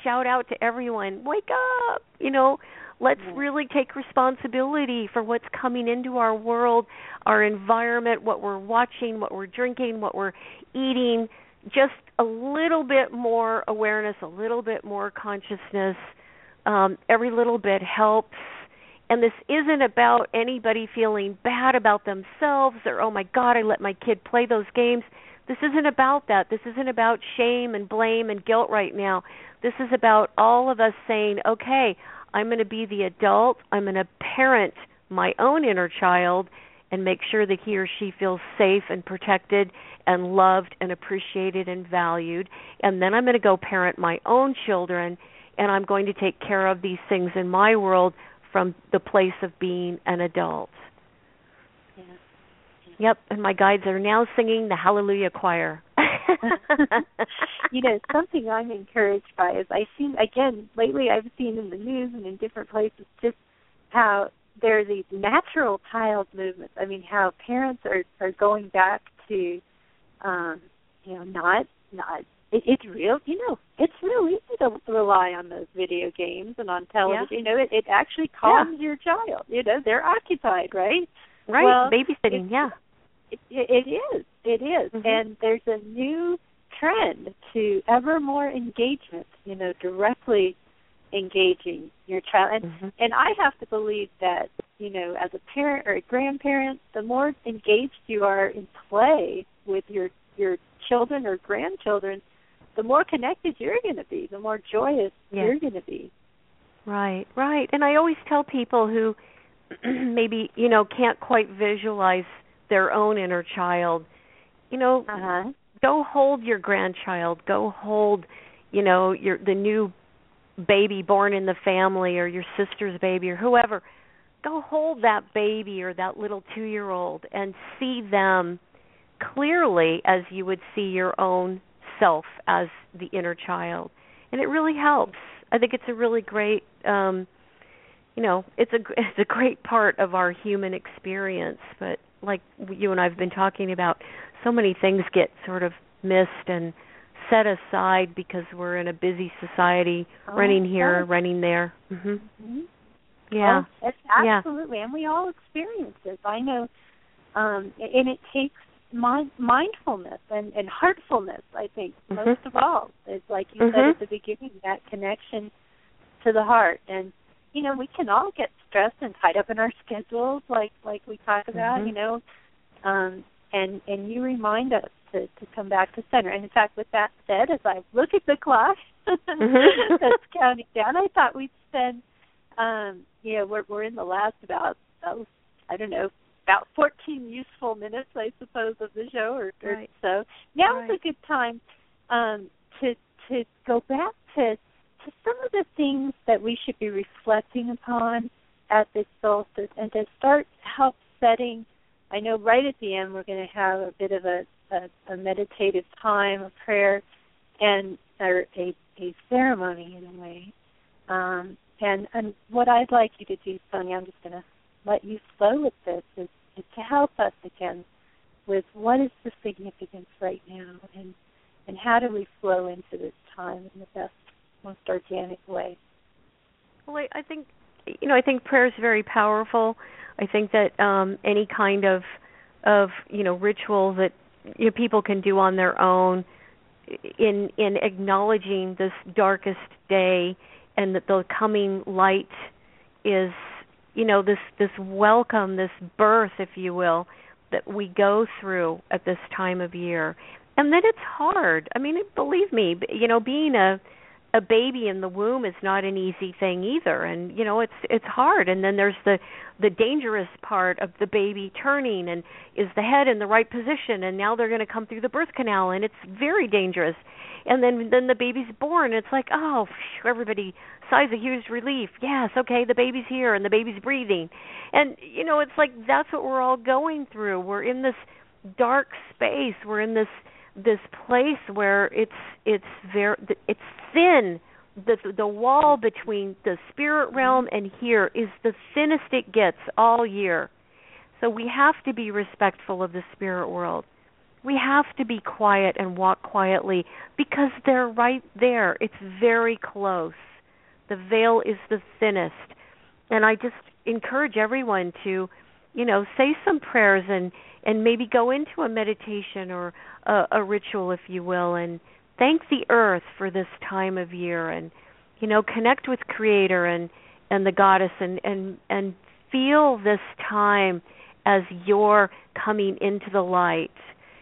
shout out to everyone, wake up, you know, let's really take responsibility for what's coming into our world, our environment, what we're watching, what we're drinking, what we're eating, just a little bit more awareness, a little bit more consciousness. Um, every little bit helps. And this isn't about anybody feeling bad about themselves or, oh my God, I let my kid play those games. This isn't about that. This isn't about shame and blame and guilt right now. This is about all of us saying, okay, I'm going to be the adult. I'm going to parent my own inner child and make sure that he or she feels safe and protected and loved and appreciated and valued. And then I'm going to go parent my own children and I'm going to take care of these things in my world from the place of being an adult. Yeah. Yep, and my guides are now singing the Hallelujah Choir. (laughs) you know, something I'm encouraged by is I see again lately I've seen in the news and in different places just how there are these natural child movements. I mean, how parents are are going back to, um, you know, not not it, it's real. You know, it's real easy to rely on those video games and on television. Yeah. You know, it it actually calms your child. You know, they're occupied, right? right, Well, babysitting, yeah. It, it is. It is. Mhm. And there's a new trend to ever more engagement, you know, directly engaging your child. And Mhm. and I have to believe that, you know, as a parent or a grandparent, the more engaged you are in play with your your children or grandchildren, the more connected you're going to be, the more joyous Yeah. you're going to be. Right, right. And I always tell people who (clears throat) maybe, you know, can't quite visualize their own inner child, you know, Uh-huh. go hold your grandchild, go hold, you know, your the new baby born in the family or your sister's baby or whoever. Go hold that baby or that little 2-year-old and see them clearly as you would see your own self as the inner child. And it really helps. I think it's a really great um you know, it's a (laughs) it's a great part of our human experience, but like you and I've been talking about, so many things get sort of missed and set aside because we're in a busy society, Oh, running here, yes. running there. Mhm. Mhm. Yeah. Oh, it's Yeah. absolutely, and we all experience this. I know, um, and it takes mind, mindfulness and, and heartfulness. I think Mhm. most of all, it's like you Mhm. said at the beginning, that connection to the heart. And you know, we can all get stressed and tied up in our (laughs) schedules, like like we talk about. Mhm. You know, um, and and you remind us to to come back to center. And in fact, with that said, as I look at the clock (laughs) Mhm. that's counting down, I thought we'd spend um you know we're we're in the last about oh, I don't know about 14 useful minutes I suppose of the show or, or Right. so now is Right. a good time um to to go back to to some of the things that we should be reflecting upon at this solstice and to start help setting I know right at the end we're going to have a bit of a a, a meditative time a prayer and or a a ceremony in a way um, and and what I'd like you to do, Sonja, I'm just going to let you flow with this, is, is to help us again with what is the significance right now, and and how do we flow into this time in the best, most organic way. Well, I, think you know, I think prayer is very powerful. I think that um any kind of of, you know, ritual that you know, people can do on their own in in acknowledging this darkest day and that the coming light is you know this this welcome this birth if you will that we go through at this time of year. And then it's hard. I mean believe me you know being a a baby in the womb is not an easy thing either. And you know it's it's hard. And then there's the the dangerous part of the baby turning and is the head in the right position and now they're going to come through the birth canal and it's very dangerous. And then then the baby's born. It's like oh everybody sighs a huge relief. Yes okay the baby's here and the baby's breathing. And you know it's like that's what we're all going through. We're in this dark space. We're in this this place where it's it's very it's thin. The the wall between the spirit mm-hmm. realm and here is the thinnest it gets all year. So we have to be respectful of the spirit world. We have to be quiet and walk quietly because they're right there. It's very close. The veil is the thinnest. And i just encourage everyone to you know say some prayers and and maybe go into a meditation or a, a ritual if you will and thank the earth for this time of year and you know connect with creator and and the goddess and and and feel this time as you're coming into the light.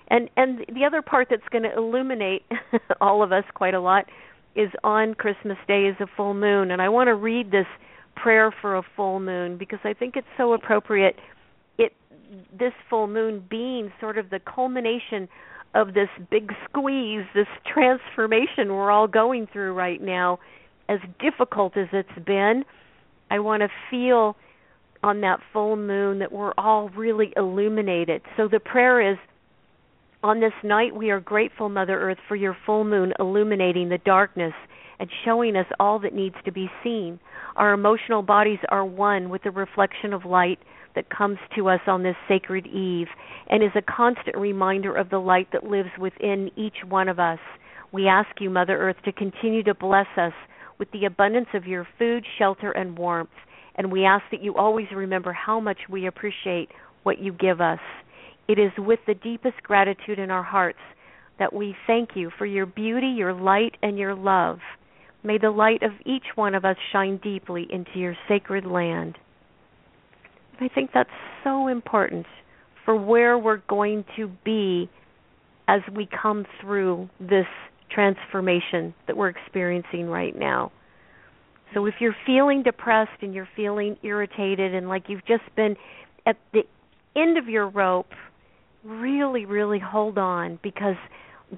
And and the other part that's going to illuminate (laughs) all of us quite a lot is on christmas day is a full moon. And i want to read this prayer for a full moon because i think it's so appropriate this full moon being sort of the culmination of this big squeeze, this transformation we're all going through right now, as difficult as it's been, I want to feel on that full moon that we're all really illuminated. So the prayer is on this night we are grateful, Mother Earth, for your full moon illuminating the darkness and showing us all that needs to be seen. Our emotional bodies are one with the reflection of light that comes to us on this sacred eve and is a constant reminder of the light that lives within each one of us. We ask you, Mother Earth, to continue to bless us with the abundance of your food, shelter, and warmth. And we ask that you always remember how much we appreciate what you give us. It is with the deepest gratitude in our hearts that we thank you for your beauty, your light, and your love. May the light of each one of us shine deeply into your sacred land. I think that's so important for where we're going to be as we come through this transformation that we're experiencing right now. So if you're feeling depressed and you're feeling irritated and like you've just been at the end of your rope, really, really hold on because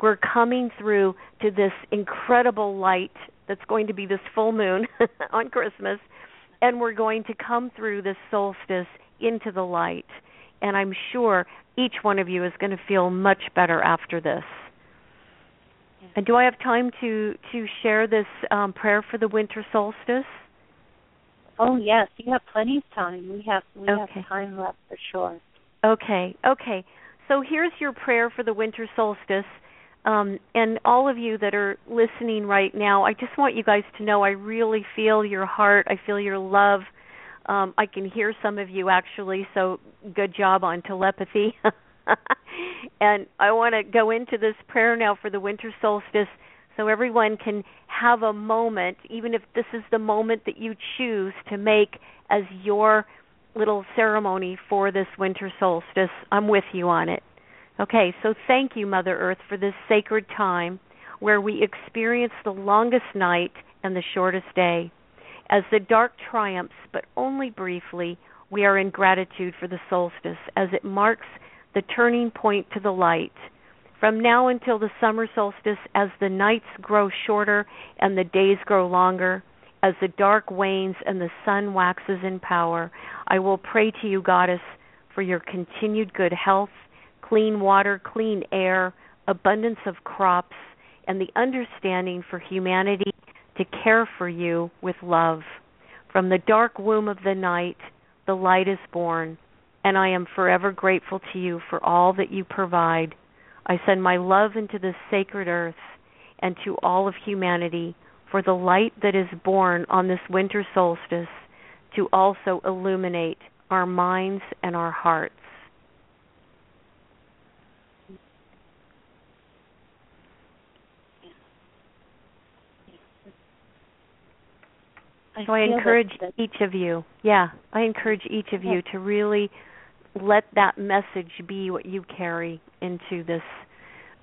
we're coming through to this incredible light that's going to be this full moon (laughs) on Christmas and we're going to come through this solstice into the light. And I'm sure each one of you is going to feel much better after this. And do I have time to to share this um, prayer for the winter solstice? Oh yes, you have plenty of time. We have we Okay. have time left for sure. Okay, okay. So here's your prayer for the winter solstice. Um, and all of you that are listening right now, I just want you guys to know I really feel your heart. I feel your love. Um, I can hear some of you actually, so good job on telepathy. (laughs) and I want to go into this prayer now for the winter solstice so everyone can have a moment, even if this is the moment that you choose to make as your little ceremony for this winter solstice. I'm with you on it. Okay, so thank you, Mother Earth, for this sacred time where we experience the longest night and the shortest day. As the dark triumphs, but only briefly, we are in gratitude for the solstice as it marks the turning point to the light. From now until the summer solstice, as the nights grow shorter and the days grow longer, as the dark wanes and the sun waxes in power, I will pray to you, Goddess, for your continued good health, clean water, clean air, abundance of crops, and the understanding for humanity to care for you with love. From the dark womb of the night, the light is born, and I am forever grateful to you for all that you provide. I send my love into this sacred earth and to all of humanity for the light that is born on this winter solstice to also illuminate our minds and our hearts. So I encourage each of you, yeah, I encourage each of you to really let that message be what you carry into this,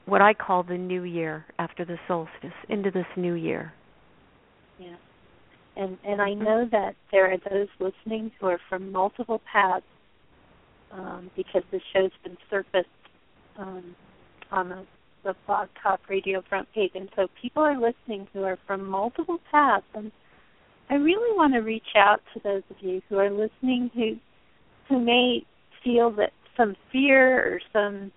what I call the new year after the solstice, into this new year. Yeah. And and I know that there are those listening who are from multiple paths um, because the show's been surfaced um, on the, the Blog Talk Radio front page, and so people are listening who are from multiple paths. And I really want to reach out to those of you who are listening who who may feel that some fear or some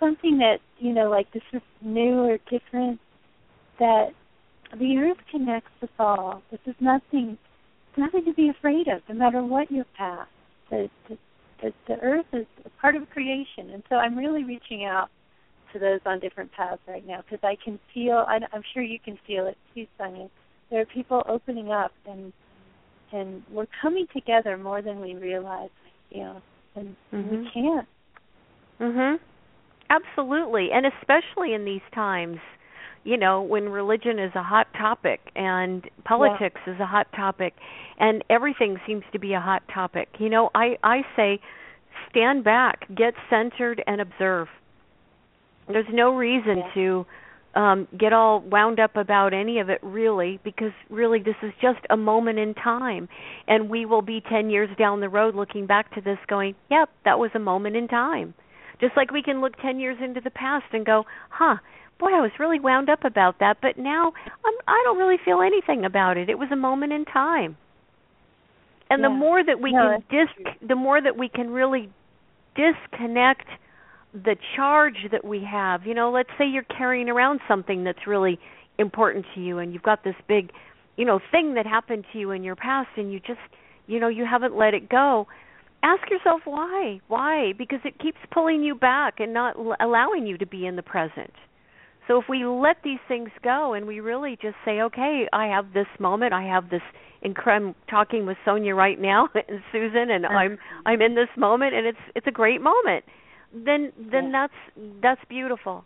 something that you know like this is new or different that the earth connects us all. This is nothing nothing to be afraid of, no matter what your path. The, the, the, earth is a part of creation, and so I'm really reaching out to those on different paths right now because I can feel. I, I'm sure you can feel it too, Sonja. There are people opening up, and and we're coming together more than we realize. You know, and mm-hmm. we can't. Mhm. Absolutely, and especially in these times, you know, when religion is a hot topic and politics yeah. is a hot topic and everything seems to be a hot topic. You know, I I say stand back, get centered and observe. There's no reason yeah. to um get all wound up about any of it really because really this is just a moment in time and we will be 10 years down the road looking back to this going, "Yep, that was a moment in time." Just like we can look 10 years into the past and go, "Huh, boy, I was really wound up about that, but now I'm I don't really feel anything about it. It was a moment in time." And yeah. the more that we no, can dis the more that we can really disconnect the charge that we have. You know, let's say you're carrying around something that's really important to you and you've got this big, you know, thing that happened to you in your past and you just, you know, you haven't let it go. Ask yourself why? Why? Because it keeps pulling you back and not l- allowing you to be in the present. So if we let these things go and we really just say, okay, I have this moment, I have this incredible talking with Sonja right now (laughs) and Susan and uh-huh. I'm I'm in this moment and it's it's a great moment then then yeah. that's that's beautiful.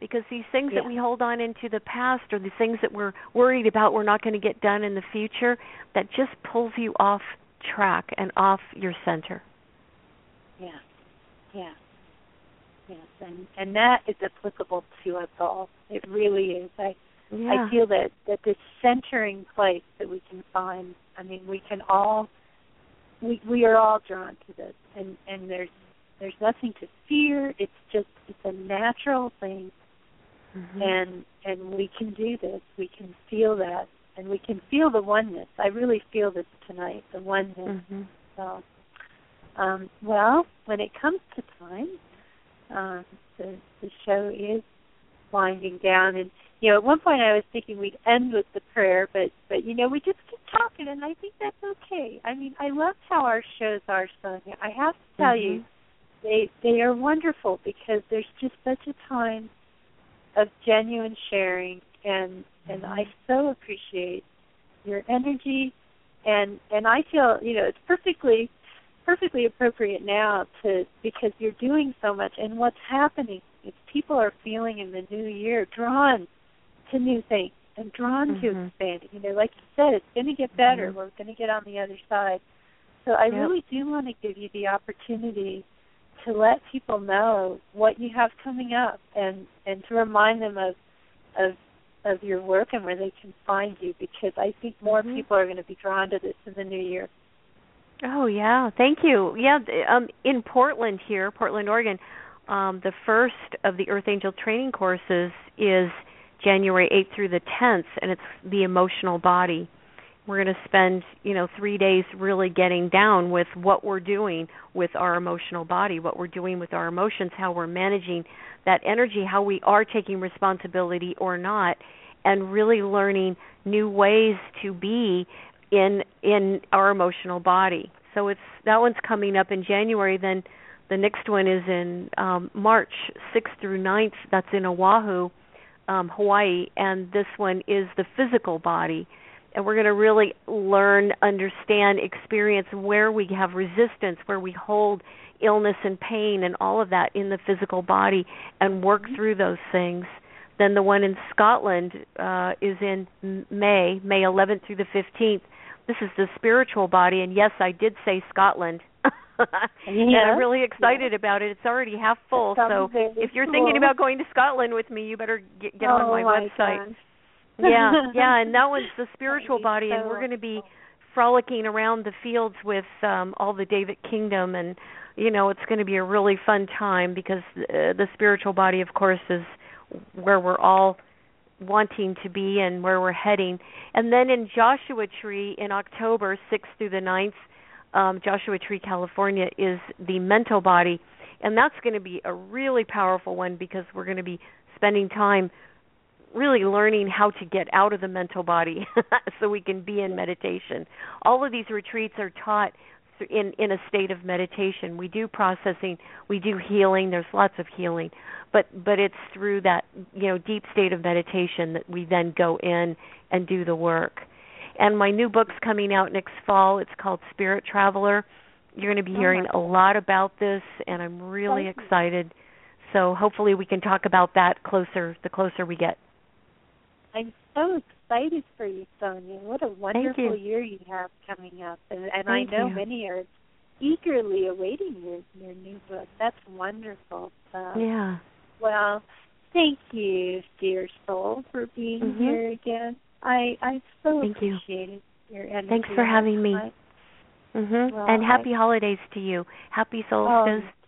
Because these things yeah. that we hold on into the past or the things that we're worried about we're not going to get done in the future that just pulls you off track and off your center. Yeah. Yeah. Yes and and that is applicable to us all. It really is. I yeah. i feel that that this centering place that we can find i mean we can all we we are all drawn to this. And and there's there's nothing to fear. It's just it's a natural thing. Mm-hmm. And and we can do this. We can feel that and we can feel the oneness. I really feel this tonight, the oneness. Mm-hmm. So um well, when it comes to time, um the the show is winding down and you know, at one point I was thinking we'd end with the prayer, but but you know, we just keep talking and I think that's okay. I mean, I love how our shows are, Sonja. I have to tell mm-hmm. you they they are wonderful because there's just such a time of genuine sharing and and I so appreciate your energy and and I feel you know it's perfectly perfectly appropriate now to because you're doing so much and what's happening is people are feeling in the new year drawn to new things and drawn mm-hmm. to expanding. You know, like you said, it's going to get better. Mm-hmm. We're going to get on the other side. So I yep. really do want to give you the opportunity to let people know what you have coming up and and to remind them of of of your work and where they can find you because I think more mm-hmm. people are going to be drawn to this in the new year. Oh yeah, thank you. Yeah, um in Portland here, Portland, Oregon, um the first of the Earth Angel training courses is January 8th through the 10th and it's the emotional body. We're going to spend, you know, 3 days really getting down with what we're doing with our emotional body, what we're doing with our emotions, how we're managing that energy, how we are taking responsibility or not and really learning new ways to be in in our emotional body. So it's that one's coming up in January then the next one is in um March 6th through 9th that's in Oahu um, Hawaii, and this one is the physical body. And we're going to really learn, understand, experience where we have resistance, where we hold illness and pain and all of that in the physical body, and work mm-hmm. through those things. Then the one in Scotland uh, is in May, May 11th through the 15th. This is the spiritual body, and yes, I did say Scotland. (laughs) and I'm really excited about it. It's already half full. So if you're cool. thinking about going to Scotland with me, you better get, get oh, on my, my website. Yeah, (laughs) yeah, and that one's the spiritual body, so and we're going to be frolicking around the fields with um all the Deva Kingdom, and you know it's going to be a really fun time because uh, the spiritual body, of course, is where we're all wanting to be and where we're heading. And then in Joshua Tree in October 6th through the ninth, um, Joshua Tree, California, is the mental body, and that's going to be a really powerful one because we're going to be spending time really learning how to get out of the mental body (laughs) so we can be in meditation. All of these retreats are taught in in a state of meditation. We do processing, we do healing. There's lots of healing, but but it's through that you know deep state of meditation that we then go in and do the work. And my new book's coming out next fall. It's called Spirit Traveler. You're going to be oh, hearing a lot about this, and I'm really excited. So hopefully we can talk about that closer the closer we get. I'm so excited for you, Sonja. What a wonderful you. year you have coming up, and, and I know you. many are eagerly awaiting your your new book. That's wonderful. Uh, yeah. Well, thank you, dear soul, for being mm-hmm. here again. I I so Thank appreciated you. your energy. Thanks for having me. Mhm. Well, and happy I, holidays to you. Happy solstice. Oh,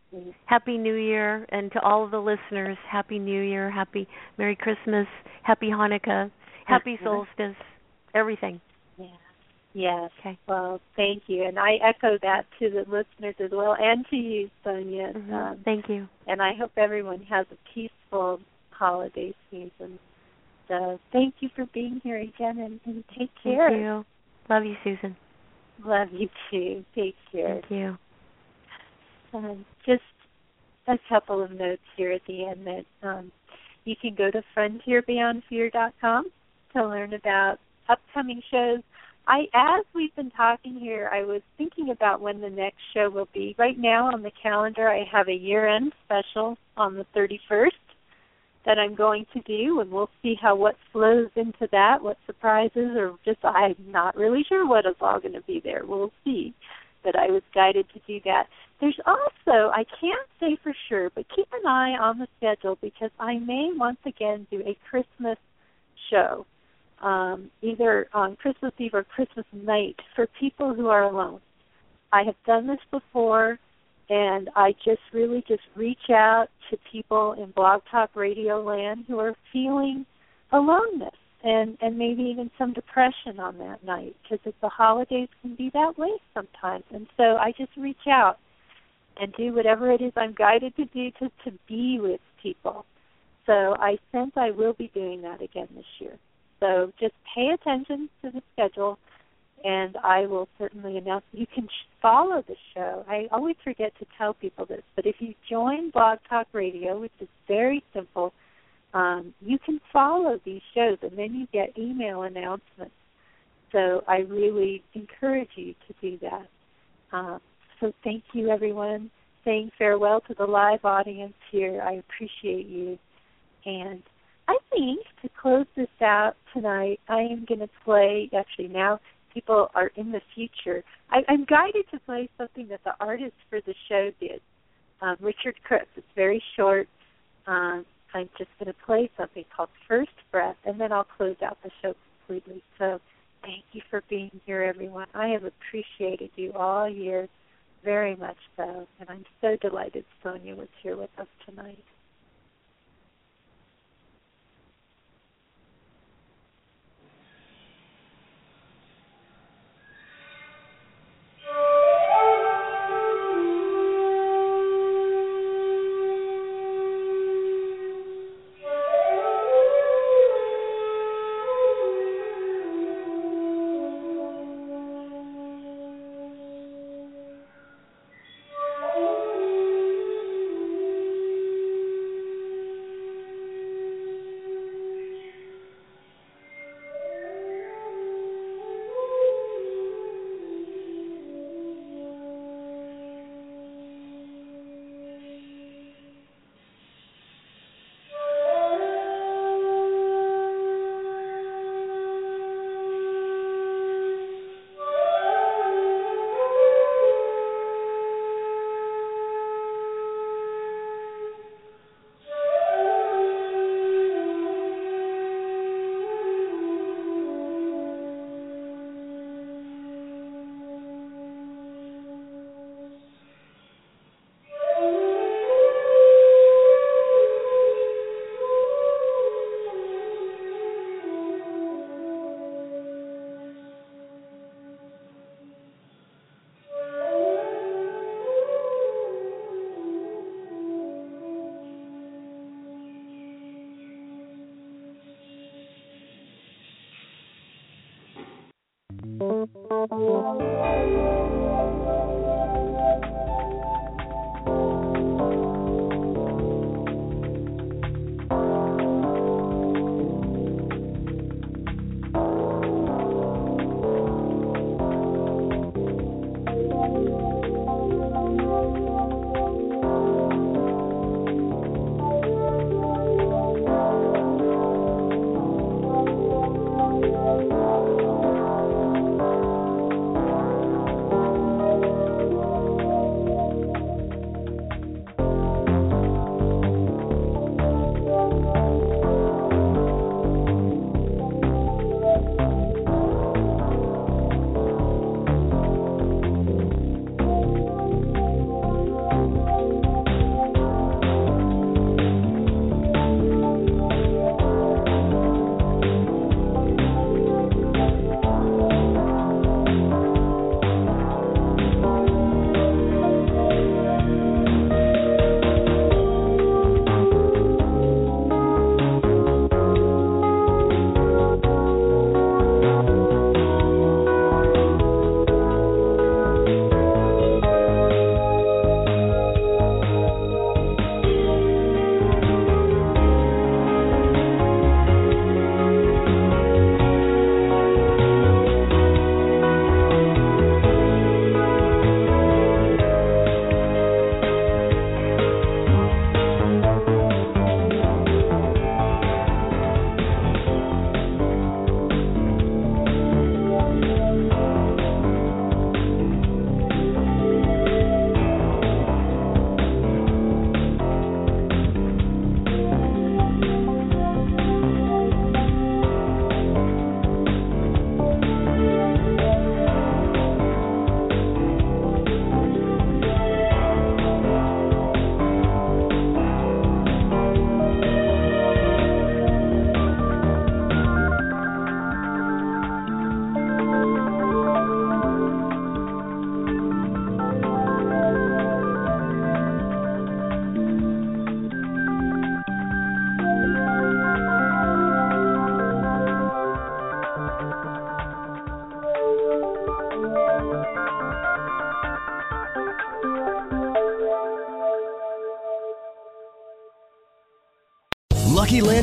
happy New Year, and to all of the listeners, Happy New Year, Happy Merry Christmas, Happy Hanukkah, Happy solstice, everything. Yeah. Yes. Okay. Well, thank you, and I echo that to the listeners as well, and to you, Sonja. Mm-hmm. Um, thank you. And I hope everyone has a peaceful holiday season. So thank you for being here again, and, and take care. Thank you. Love you, Susan. Love you too. Take care. Thank you. Um, just a couple of notes here at the end that um, you can go to frontierbeyondfear.com to learn about upcoming shows. I, as we've been talking here, I was thinking about when the next show will be. Right now on the calendar, I have a year-end special on the 31st that I'm going to do, and we'll see how what flows into that, what surprises, or just I'm not really sure what is all going to be there. We'll see. But I was guided to do that. There's also, I can't say for sure, but keep an eye on the schedule because I may once again do a Christmas show, um, either on Christmas Eve or Christmas night for people who are alone. I have done this before and I just really just reach out to people in Blog Talk Radio land who are feeling aloneness and and maybe even some depression on that night because the holidays can be that way sometimes. And so I just reach out and do whatever it is I'm guided to do to to be with people. So I sense I will be doing that again this year. So just pay attention to the schedule and I will certainly announce. You can follow the show. I always forget to tell people this, but if you join Blog Talk Radio, which is very simple, um, you can follow these shows, and then you get email announcements. So I really encourage you to do that. Um, so thank you, everyone. Saying farewell to the live audience here. I appreciate you. And I think to close this out tonight, I am going to play. Actually, now people are in the future. I, I'm guided to play something that the artist for the show did, um, Richard Cripps. It's very short. Um, I'm just going to play something called First Breath, and then I'll close out the show completely. So thank you for being here, everyone. I have appreciated you all year, very much so, and I'm so delighted Sonja was here with us tonight.